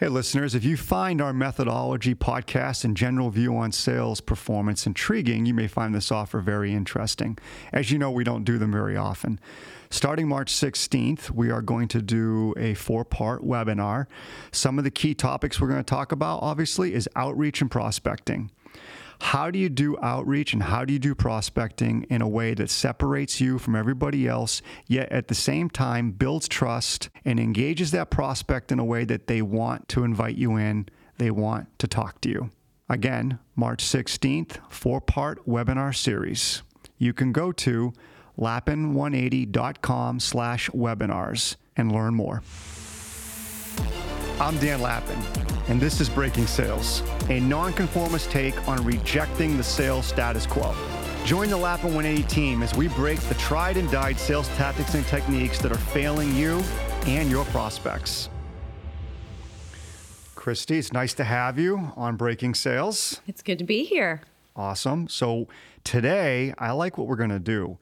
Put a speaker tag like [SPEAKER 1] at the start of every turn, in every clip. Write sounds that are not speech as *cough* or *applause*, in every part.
[SPEAKER 1] Hey, listeners, if you find our methodology, podcast, and general view on sales performance intriguing, you may find this offer very interesting. As you know, we don't do them very often. Starting March 16th, we are going to do a four part webinar. Some of the key topics we're going to talk about, obviously, is outreach and prospecting. How do you do outreach and how do you do prospecting in a way that separates you from everybody else, yet at the same time builds trust and engages that prospect in a way that they want to invite you in, they want to talk to you? Again, March 16th, four part webinar series. You can go to lappin180.com slash webinars and learn more. I'm Dan Lappin, and this is Breaking Sales, a nonconformist take on rejecting the sales status quo. Join the Lappin 180 team as we break the tried and died sales tactics and techniques that are failing you and your prospects. Christy, it's nice to have you on Breaking Sales.
[SPEAKER 2] It's good to be here.
[SPEAKER 1] Awesome. So, today, I like what we're going to do.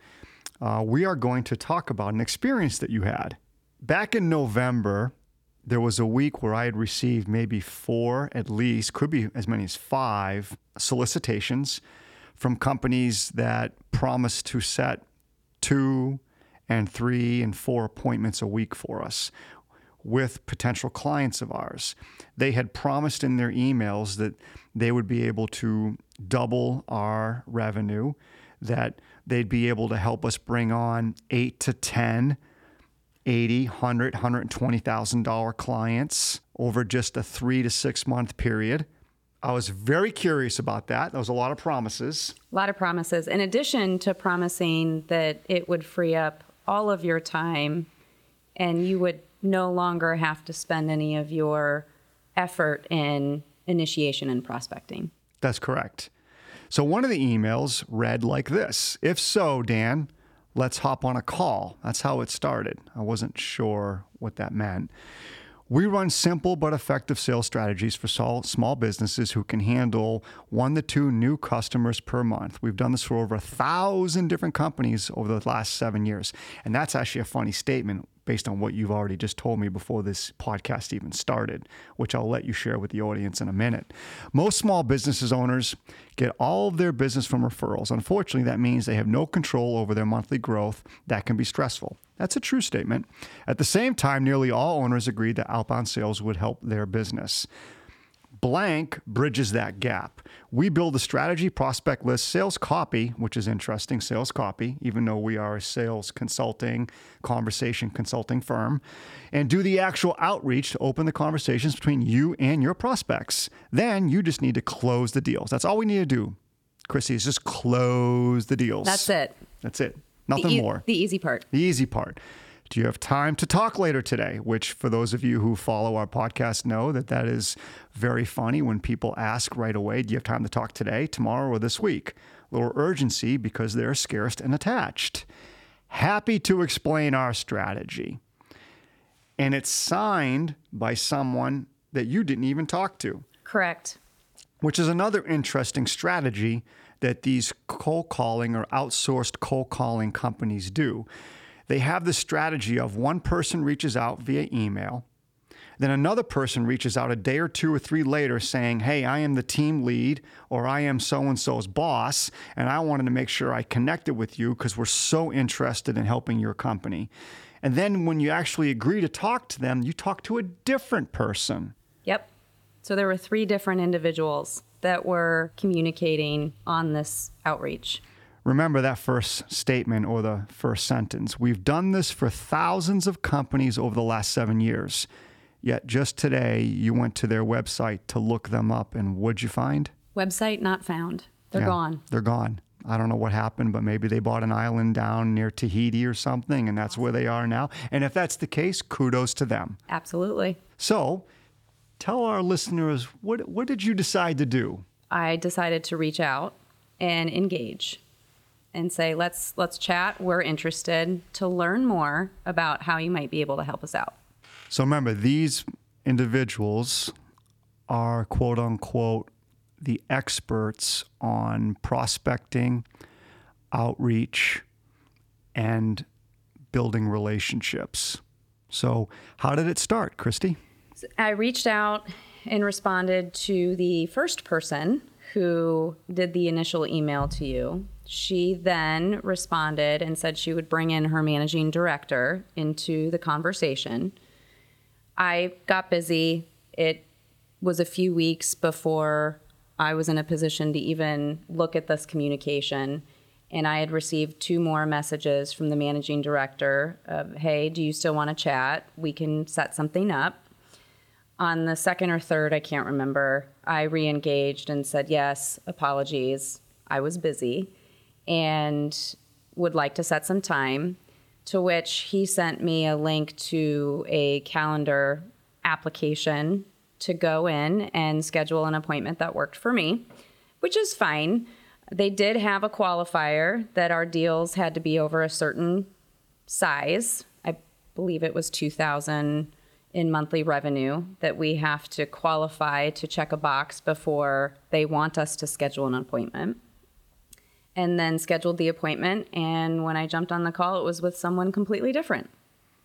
[SPEAKER 1] Uh, we are going to talk about an experience that you had. Back in November, there was a week where I had received maybe four, at least, could be as many as five solicitations from companies that promised to set two and three and four appointments a week for us with potential clients of ours. They had promised in their emails that they would be able to double our revenue, that they'd be able to help us bring on eight to 10 80, 100, 120,000 dollar clients over just a 3 to 6 month period. I was very curious about that. That was a lot of promises.
[SPEAKER 2] A lot of promises. In addition to promising that it would free up all of your time and you would no longer have to spend any of your effort in initiation and prospecting.
[SPEAKER 1] That's correct. So one of the emails read like this If so, Dan, let's hop on a call. That's how it started. I wasn't sure what that meant. We run simple but effective sales strategies for small businesses who can handle one to two new customers per month. We've done this for over a thousand different companies over the last seven years. And that's actually a funny statement based on what you've already just told me before this podcast even started, which I'll let you share with the audience in a minute. Most small businesses owners get all of their business from referrals. Unfortunately, that means they have no control over their monthly growth. That can be stressful. That's a true statement. At the same time, nearly all owners agreed that outbound sales would help their business. Blank bridges that gap. We build a strategy, prospect list, sales copy, which is interesting, sales copy, even though we are a sales consulting, conversation consulting firm, and do the actual outreach to open the conversations between you and your prospects. Then you just need to close the deals. That's all we need to do, Chrissy, is just close the deals.
[SPEAKER 2] That's it.
[SPEAKER 1] That's it. Nothing
[SPEAKER 2] the e-
[SPEAKER 1] more.
[SPEAKER 2] The easy part.
[SPEAKER 1] The easy part. Do you have time to talk later today? Which, for those of you who follow our podcast, know that that is very funny when people ask right away, Do you have time to talk today, tomorrow, or this week? A little urgency because they're scarce and attached. Happy to explain our strategy. And it's signed by someone that you didn't even talk to.
[SPEAKER 2] Correct.
[SPEAKER 1] Which is another interesting strategy that these cold calling or outsourced cold calling companies do they have the strategy of one person reaches out via email, then another person reaches out a day or two or three later saying, Hey, I am the team lead or I am so and so's boss, and I wanted to make sure I connected with you because we're so interested in helping your company. And then when you actually agree to talk to them, you talk to a different person.
[SPEAKER 2] Yep. So there were three different individuals that were communicating on this outreach.
[SPEAKER 1] Remember that first statement or the first sentence. We've done this for thousands of companies over the last seven years. Yet just today, you went to their website to look them up, and what'd you find?
[SPEAKER 2] Website not found. They're yeah, gone.
[SPEAKER 1] They're gone. I don't know what happened, but maybe they bought an island down near Tahiti or something, and that's where they are now. And if that's the case, kudos to them.
[SPEAKER 2] Absolutely.
[SPEAKER 1] So, tell our listeners what what did you decide to do?
[SPEAKER 2] I decided to reach out and engage and say, let's let's chat. We're interested to learn more about how you might be able to help us out.
[SPEAKER 1] So remember, these individuals are quote unquote the experts on prospecting, outreach, and building relationships. So, how did it start, Christy?
[SPEAKER 2] I reached out and responded to the first person who did the initial email to you. She then responded and said she would bring in her managing director into the conversation. I got busy. It was a few weeks before I was in a position to even look at this communication. And I had received two more messages from the managing director of, hey, do you still want to chat? We can set something up. On the second or third, I can't remember, I re engaged and said, yes, apologies. I was busy and would like to set some time. To which he sent me a link to a calendar application to go in and schedule an appointment that worked for me, which is fine. They did have a qualifier that our deals had to be over a certain size. I believe it was 2000 in monthly revenue that we have to qualify to check a box before they want us to schedule an appointment. And then scheduled the appointment and when I jumped on the call it was with someone completely different.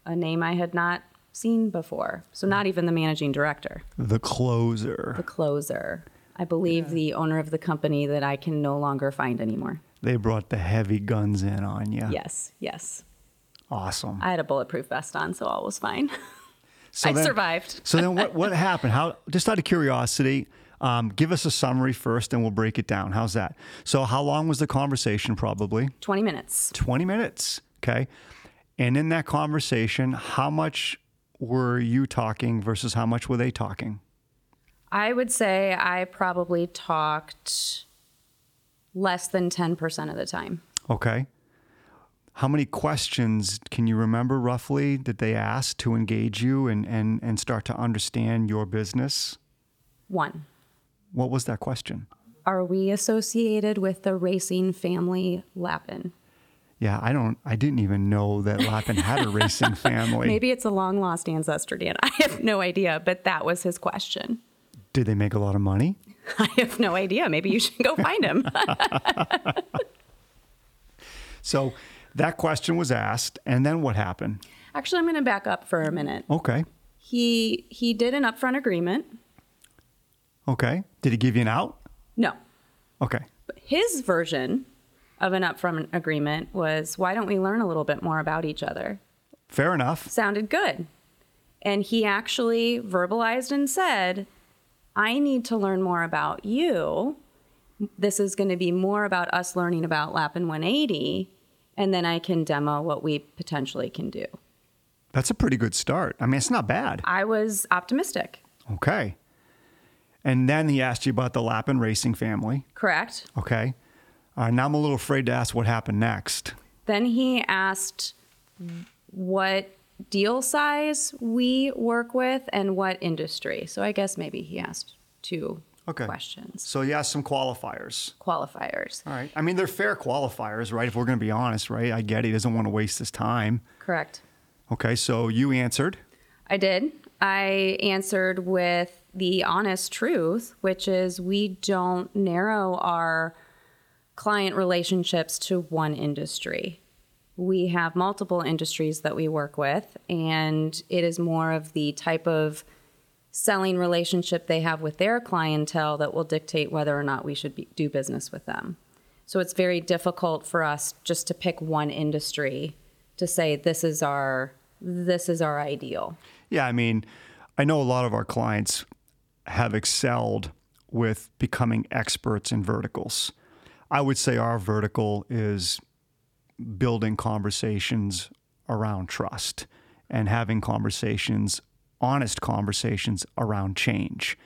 [SPEAKER 2] A name I had not seen before. So not even the managing director,
[SPEAKER 1] The closer.
[SPEAKER 2] the closer. I believe the owner of the company that I can no longer find anymore.
[SPEAKER 1] They brought the heavy guns in on you.
[SPEAKER 2] Yes, yes.
[SPEAKER 1] Awesome.
[SPEAKER 2] I had a bulletproof vest on, so all was fine.
[SPEAKER 1] So *laughs*
[SPEAKER 2] I
[SPEAKER 1] then-
[SPEAKER 2] survived.
[SPEAKER 1] so then what, what *laughs* happened? How just out of curiosity, um, give us a summary first and we'll break it down. How's that? So how long was the conversation probably?
[SPEAKER 2] 20 minutes.
[SPEAKER 1] 20 minutes. Okay. And in that conversation, how much were you talking versus how much were they talking?
[SPEAKER 2] I would say I probably talked less than 10% of the time.
[SPEAKER 1] Okay. How many questions can you remember roughly that they asked to engage you and, and, and start to understand your business?
[SPEAKER 2] One,
[SPEAKER 1] What was that question?
[SPEAKER 2] are we associated with the racing family Lappin?
[SPEAKER 1] Yeah, I don't, I didn't even know that Lappin had a racing *laughs* family.
[SPEAKER 2] Maybe it's a long lost ancestor, Dan. *laughs* I have no idea, but that was his question.
[SPEAKER 1] Did they make a lot of money? *laughs*
[SPEAKER 2] I have no idea. Maybe you should go find him.
[SPEAKER 1] So that question was asked, and then what happened?
[SPEAKER 2] Actually, I'm going to back up for a minute.
[SPEAKER 1] Okay.
[SPEAKER 2] He he did an upfront agreement.
[SPEAKER 1] Okay. Did he give you an out?
[SPEAKER 2] No.
[SPEAKER 1] Okay.
[SPEAKER 2] His version of an upfront agreement was why don't we learn a little bit more about each other?
[SPEAKER 1] Fair enough.
[SPEAKER 2] Sounded good. And he actually verbalized and said, I need to learn more about you. This is going to be more about us learning about Lappin 180, and then I can demo what we potentially can do.
[SPEAKER 1] That's a pretty good start. I mean, it's not bad.
[SPEAKER 2] I was optimistic,
[SPEAKER 1] Okay. And then he asked you about the Lappin racing family.
[SPEAKER 2] correct?
[SPEAKER 1] Okay. Uh, now I'm a little afraid to ask what happened next.
[SPEAKER 2] Then he asked what deal size we work with and what industry. So I guess maybe he asked two
[SPEAKER 1] Okay.
[SPEAKER 2] questions,
[SPEAKER 1] So you asked some qualifiers.
[SPEAKER 2] qualifiers.
[SPEAKER 1] All right. I mean, they're fair qualifiers, right? If we're going to be honest, right? I get he doesn't want to waste his time.
[SPEAKER 2] Correct.
[SPEAKER 1] Okay. So you answered.
[SPEAKER 2] I did. I answered with the honest truth, which is we don't narrow our client relationships to one industry. We have multiple industries that we work with, and it is more of the type of selling relationship they have with their clientele that will dictate whether or not we should be, do business with them. So it's very difficult for us just to pick one industry to say this is our this is our ideal.
[SPEAKER 1] Yeah, I mean, I know a lot of our clients have excelled with becoming experts in verticals. I would say our vertical is building conversations around trust and having conversations, honest conversations around change.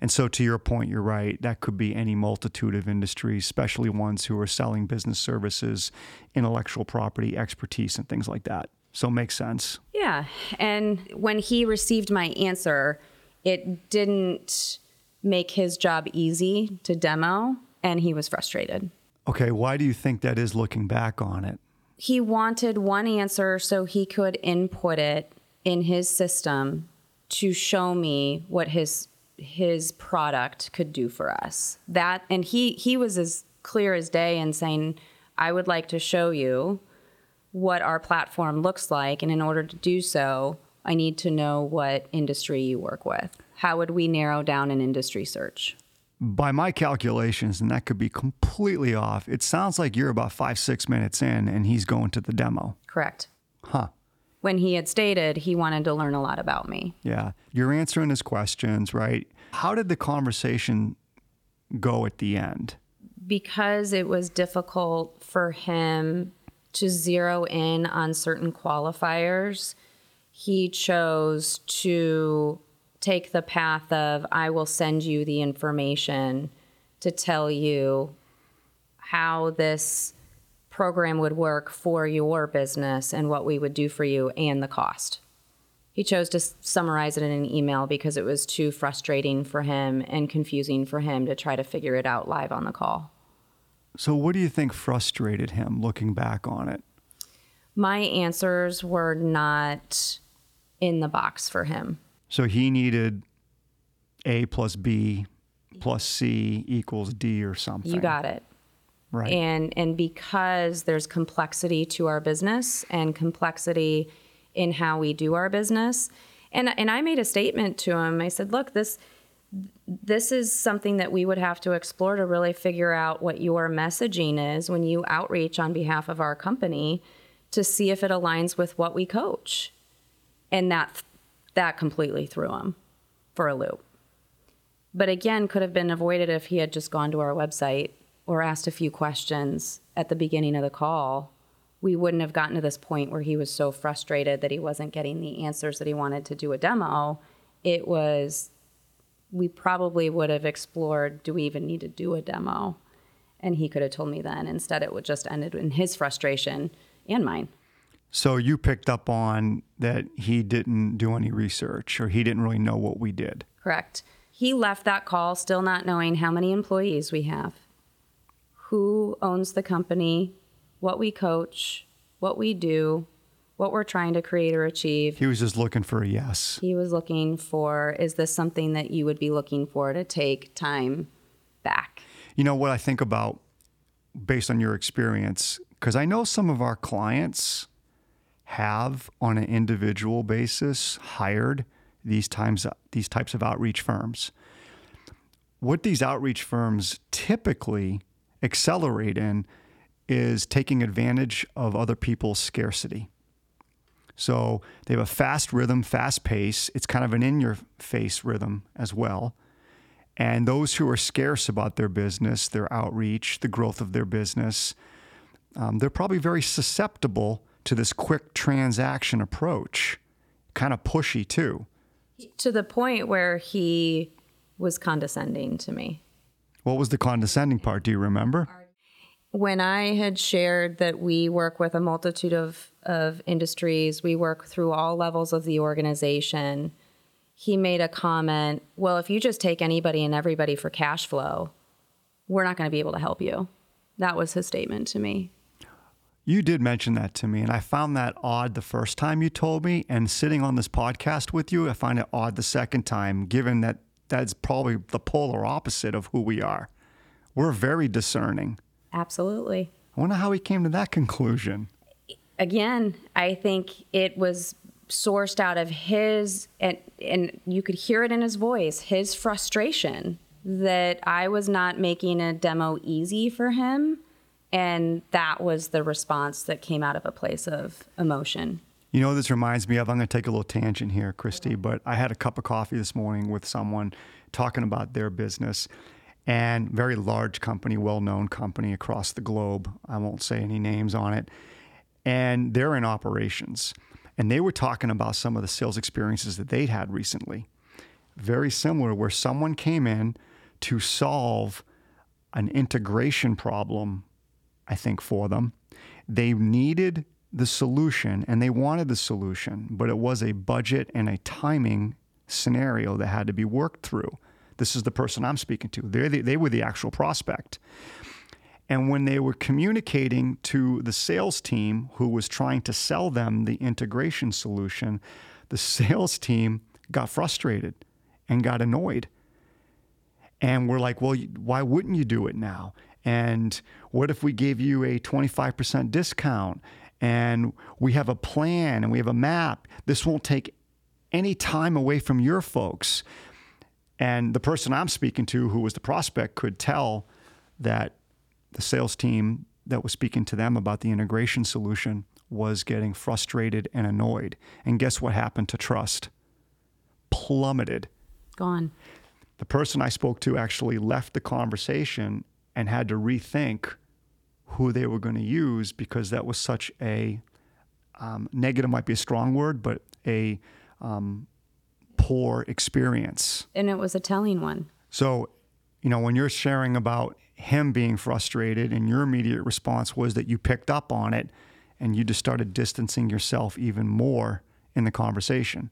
[SPEAKER 1] And so, to your point, you're right. That could be any multitude of industries, especially ones who are selling business services, intellectual property, expertise, and things like that. So, it makes sense.
[SPEAKER 2] Yeah. And when he received my answer, it didn't make his job easy to demo, and he was frustrated.
[SPEAKER 1] Okay, why do you think that is looking back on it?
[SPEAKER 2] He wanted one answer so he could input it in his system to show me what his his product could do for us. That and he he was as clear as day in saying, "I would like to show you what our platform looks like, and in order to do so, I need to know what industry you work with. How would we narrow down an industry search?
[SPEAKER 1] By my calculations, and that could be completely off, it sounds like you're about five, six minutes in and he's going to the demo.
[SPEAKER 2] Correct.
[SPEAKER 1] Huh.
[SPEAKER 2] When he had stated he wanted to learn a lot about me.
[SPEAKER 1] Yeah. You're answering his questions, right? How did the conversation go at the end?
[SPEAKER 2] Because it was difficult for him to zero in on certain qualifiers, he chose to take the path of I will send you the information to tell you how this program would work for your business and what we would do for you and the cost. He chose to summarize it in an email because it was too frustrating for him and confusing for him to try to figure it out live on the call.
[SPEAKER 1] So, what do you think frustrated him looking back on it?
[SPEAKER 2] My answers were not in the box for him.
[SPEAKER 1] So, he needed A plus B plus C equals D or something.
[SPEAKER 2] You got it.
[SPEAKER 1] Right.
[SPEAKER 2] And and because there's complexity to our business and complexity in how we do our business. And and I made a statement to him. I said, "Look, this this is something that we would have to explore to really figure out what your messaging is when you outreach on behalf of our company to see if it aligns with what we coach." And that that completely threw him for a loop. But again, could have been avoided if he had just gone to our website or asked a few questions at the beginning of the call, we wouldn't have gotten to this point where he was so frustrated that he wasn't getting the answers that he wanted to do a demo. It was, we probably would have explored do we even need to do a demo? And he could have told me then. Instead, it would just ended in his frustration and mine.
[SPEAKER 1] So you picked up on that he didn't do any research or he didn't really know what we did.
[SPEAKER 2] Correct. He left that call still not knowing how many employees we have who owns the company, what we coach, what we do, what we're trying to create or achieve.
[SPEAKER 1] He was just looking for a yes.
[SPEAKER 2] He was looking for is this something that you would be looking for to take time back?
[SPEAKER 1] You know what I think about based on your experience because I know some of our clients have on an individual basis hired these times these types of outreach firms. What these outreach firms typically accelerate in is taking advantage of other people's scarcity. So they have a fast rhythm, fast pace. It's kind of an in your face rhythm as well. And those who are scarce about their business, their outreach, the growth of their business, um, they're probably very susceptible to this quick transaction approach, kind of pushy too.
[SPEAKER 2] To the point where he was condescending to me.
[SPEAKER 1] What was the condescending part? Do you remember?
[SPEAKER 2] When I had shared that we work with a multitude of, of industries, we work through all levels of the organization, he made a comment Well, if you just take anybody and everybody for cash flow, we're not going to be able to help you. That was his statement to me.
[SPEAKER 1] You did mention that to me, and I found that odd the first time you told me. And sitting on this podcast with you, I find it odd the second time, given that that's probably the polar opposite of who we are. We're very discerning.
[SPEAKER 2] Absolutely.
[SPEAKER 1] I wonder how he came to that conclusion.
[SPEAKER 2] Again, I think it was sourced out of his and and you could hear it in his voice, his frustration that I was not making a demo easy for him and that was the response that came out of a place of emotion.
[SPEAKER 1] You know, this reminds me of, I'm going to take a little tangent here, Christy, but I had a cup of coffee this morning with someone talking about their business and very large company, well known company across the globe. I won't say any names on it. And they're in operations. And they were talking about some of the sales experiences that they'd had recently. Very similar, where someone came in to solve an integration problem, I think, for them. They needed the solution and they wanted the solution, but it was a budget and a timing scenario that had to be worked through. This is the person I'm speaking to. They, they were the actual prospect. And when they were communicating to the sales team who was trying to sell them the integration solution, the sales team got frustrated and got annoyed. And we're like, well, why wouldn't you do it now? And what if we gave you a 25% discount? and we have a plan and we have a map. This won't take any time away from your folks. And the person I'm speaking to, who was the prospect, could tell that the sales team that was speaking to them about the integration solution was getting frustrated and annoyed. And guess what happened to trust? Plummeted.
[SPEAKER 2] Gone.
[SPEAKER 1] The person I spoke to actually left the conversation and had to rethink who they were going to use because that was such a um, negative, might be a strong word, but a um, poor experience.
[SPEAKER 2] And it was a telling one.
[SPEAKER 1] So, you know, when you're sharing about him being frustrated and your immediate response was that you picked up on it and you just started distancing yourself even more in the conversation.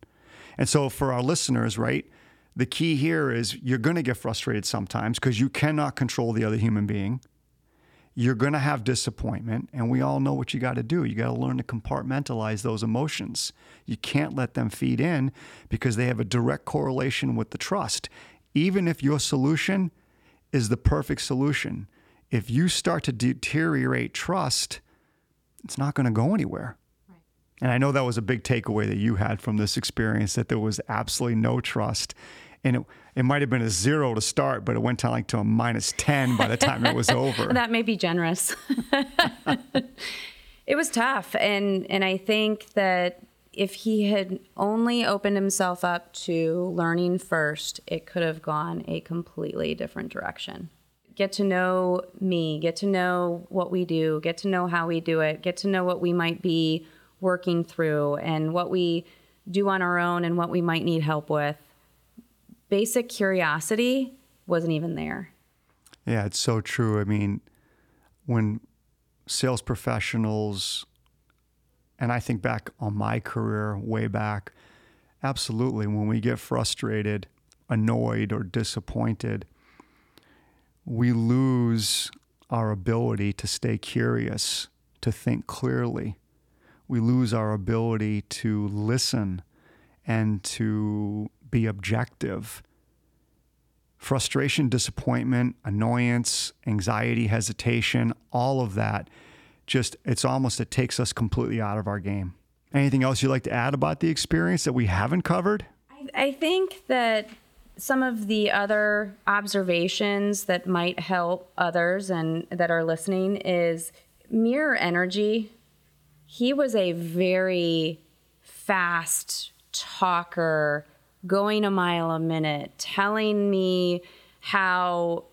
[SPEAKER 1] And so for our listeners, right, the key here is you're going to get frustrated sometimes because you cannot control the other human being. You're going to have disappointment, and we all know what you got to do. You got to learn to compartmentalize those emotions. You can't let them feed in because they have a direct correlation with the trust. Even if your solution is the perfect solution, if you start to deteriorate trust, it's not going to go anywhere. And I know that was a big takeaway that you had from this experience that there was absolutely no trust. And it, it might have been a zero to start, but it went to like to a minus 10 by the time it was *laughs* over.
[SPEAKER 2] that may be generous. *laughs* it was tough. And, and I think that if he had only opened himself up to learning first, it could have gone a completely different direction. Get to know me, get to know what we do, get to know how we do it, get to know what we might be working through and what we do on our own and what we might need help with. Basic curiosity wasn't even there.
[SPEAKER 1] Yeah, it's so true. I mean, when sales professionals, and I think back on my career way back, absolutely, when we get frustrated, annoyed, or disappointed, we lose our ability to stay curious, to think clearly, we lose our ability to listen and to be objective. Frustration, disappointment, annoyance, anxiety, hesitation, all of that just, it's almost, it takes us completely out of our game. Anything else you'd like to add about the experience that we haven't covered?
[SPEAKER 2] I, think that some of the other observations that might help others and that are listening is mirror energy he was a very fast talker, going a mile a minute, telling me how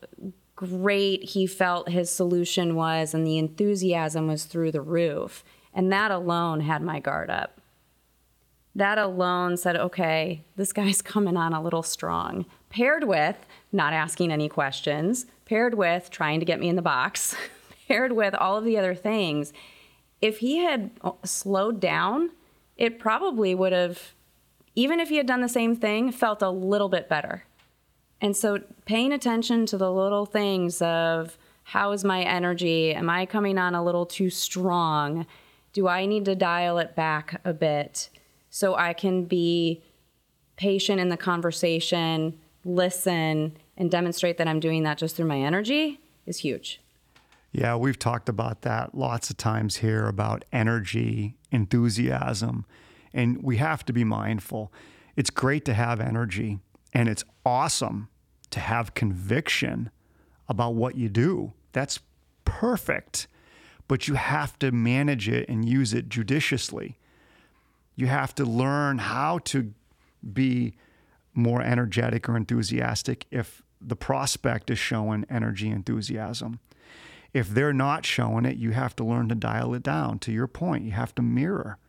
[SPEAKER 2] great he felt his solution was, and the enthusiasm was through the roof. And that alone had my guard up. That alone said, okay, this guy's *laughs* coming on a little strong. Paired with not asking any questions, paired with trying to get me in the box, *laughs* paired with all of the other things if he had slowed down, it probably would have, even if he had done the same thing, felt a little bit better. And so paying attention to the little things of how is my energy? Am I coming on a little too strong? Do I need to dial it back a bit so I can be patient in the conversation, listen, and demonstrate that I'm doing that just through my energy is huge.
[SPEAKER 1] Yeah, we've talked about that lots of times here about energy, enthusiasm, and we have to be mindful. It's great to have energy, and it's awesome to have conviction about what you do. That's perfect. But you have to manage it and use it judiciously. You have to learn how to be more energetic or enthusiastic if the prospect is showing energy enthusiasm. If they're not showing it, you have to learn to dial it down. To your point, you have to mirror.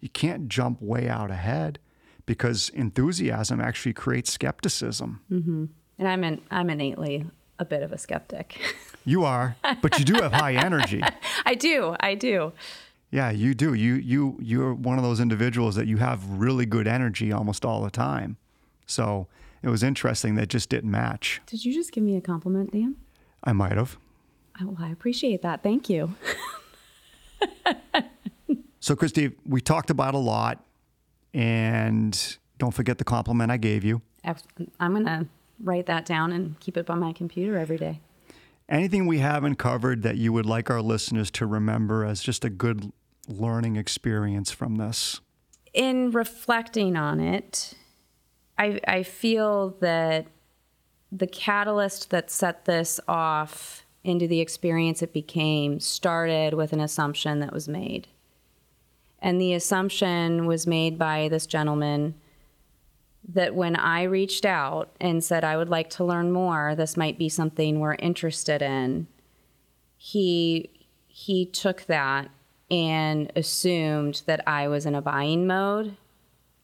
[SPEAKER 1] You can't jump way out ahead because enthusiasm actually creates skepticism.
[SPEAKER 2] Mm-hmm. And I'm an, I'm innately a bit of a skeptic. *laughs*
[SPEAKER 1] you are, but you do have high energy. *laughs*
[SPEAKER 2] I do. I do.
[SPEAKER 1] Yeah, you do. You you you're one of those individuals that you have really good energy almost all the time. So it was interesting that just didn't match.
[SPEAKER 2] Did you just give me a compliment, Dan?
[SPEAKER 1] I might have.
[SPEAKER 2] Oh, well, I appreciate that. Thank you.
[SPEAKER 1] So, Christy, we talked about a lot, and don't forget the compliment I gave you.
[SPEAKER 2] I'm going to write that down and keep it by my computer every day.
[SPEAKER 1] Anything we haven't covered that you would like our listeners to remember as just a good learning experience from this?
[SPEAKER 2] in reflecting on it, I, I feel that the catalyst that set this off into the experience it became started with an assumption that was made. And the assumption was made by this gentleman that when I reached out and said I would like to learn more, this might be something we're interested in, he he took that and assumed that I was in a buying mode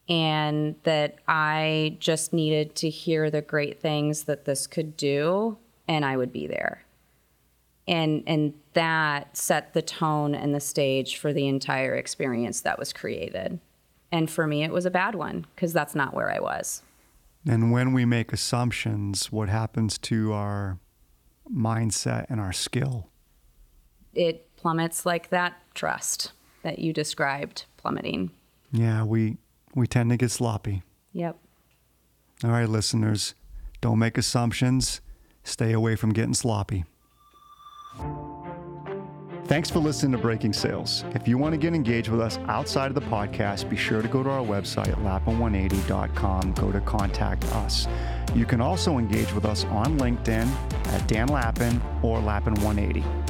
[SPEAKER 2] and that I just needed to hear the great things that this could do and I would be there. And and that set the tone and the stage for the entire experience that was created. And for me it was a bad one because that's not where I was.
[SPEAKER 1] And when we make assumptions, what happens to our mindset and our skill?
[SPEAKER 2] It plummets like that trust that you described plummeting.
[SPEAKER 1] Yeah, we we tend to get sloppy.
[SPEAKER 2] Yep.
[SPEAKER 1] All right, listeners, don't make assumptions. Stay away from getting sloppy. Thanks for listening to Breaking Sales. If you want to get engaged with us outside of the podcast, be sure to go to our website at lappin180.com. Go to contact us. You can also engage with us on LinkedIn at Dan Lappin or Lappin180.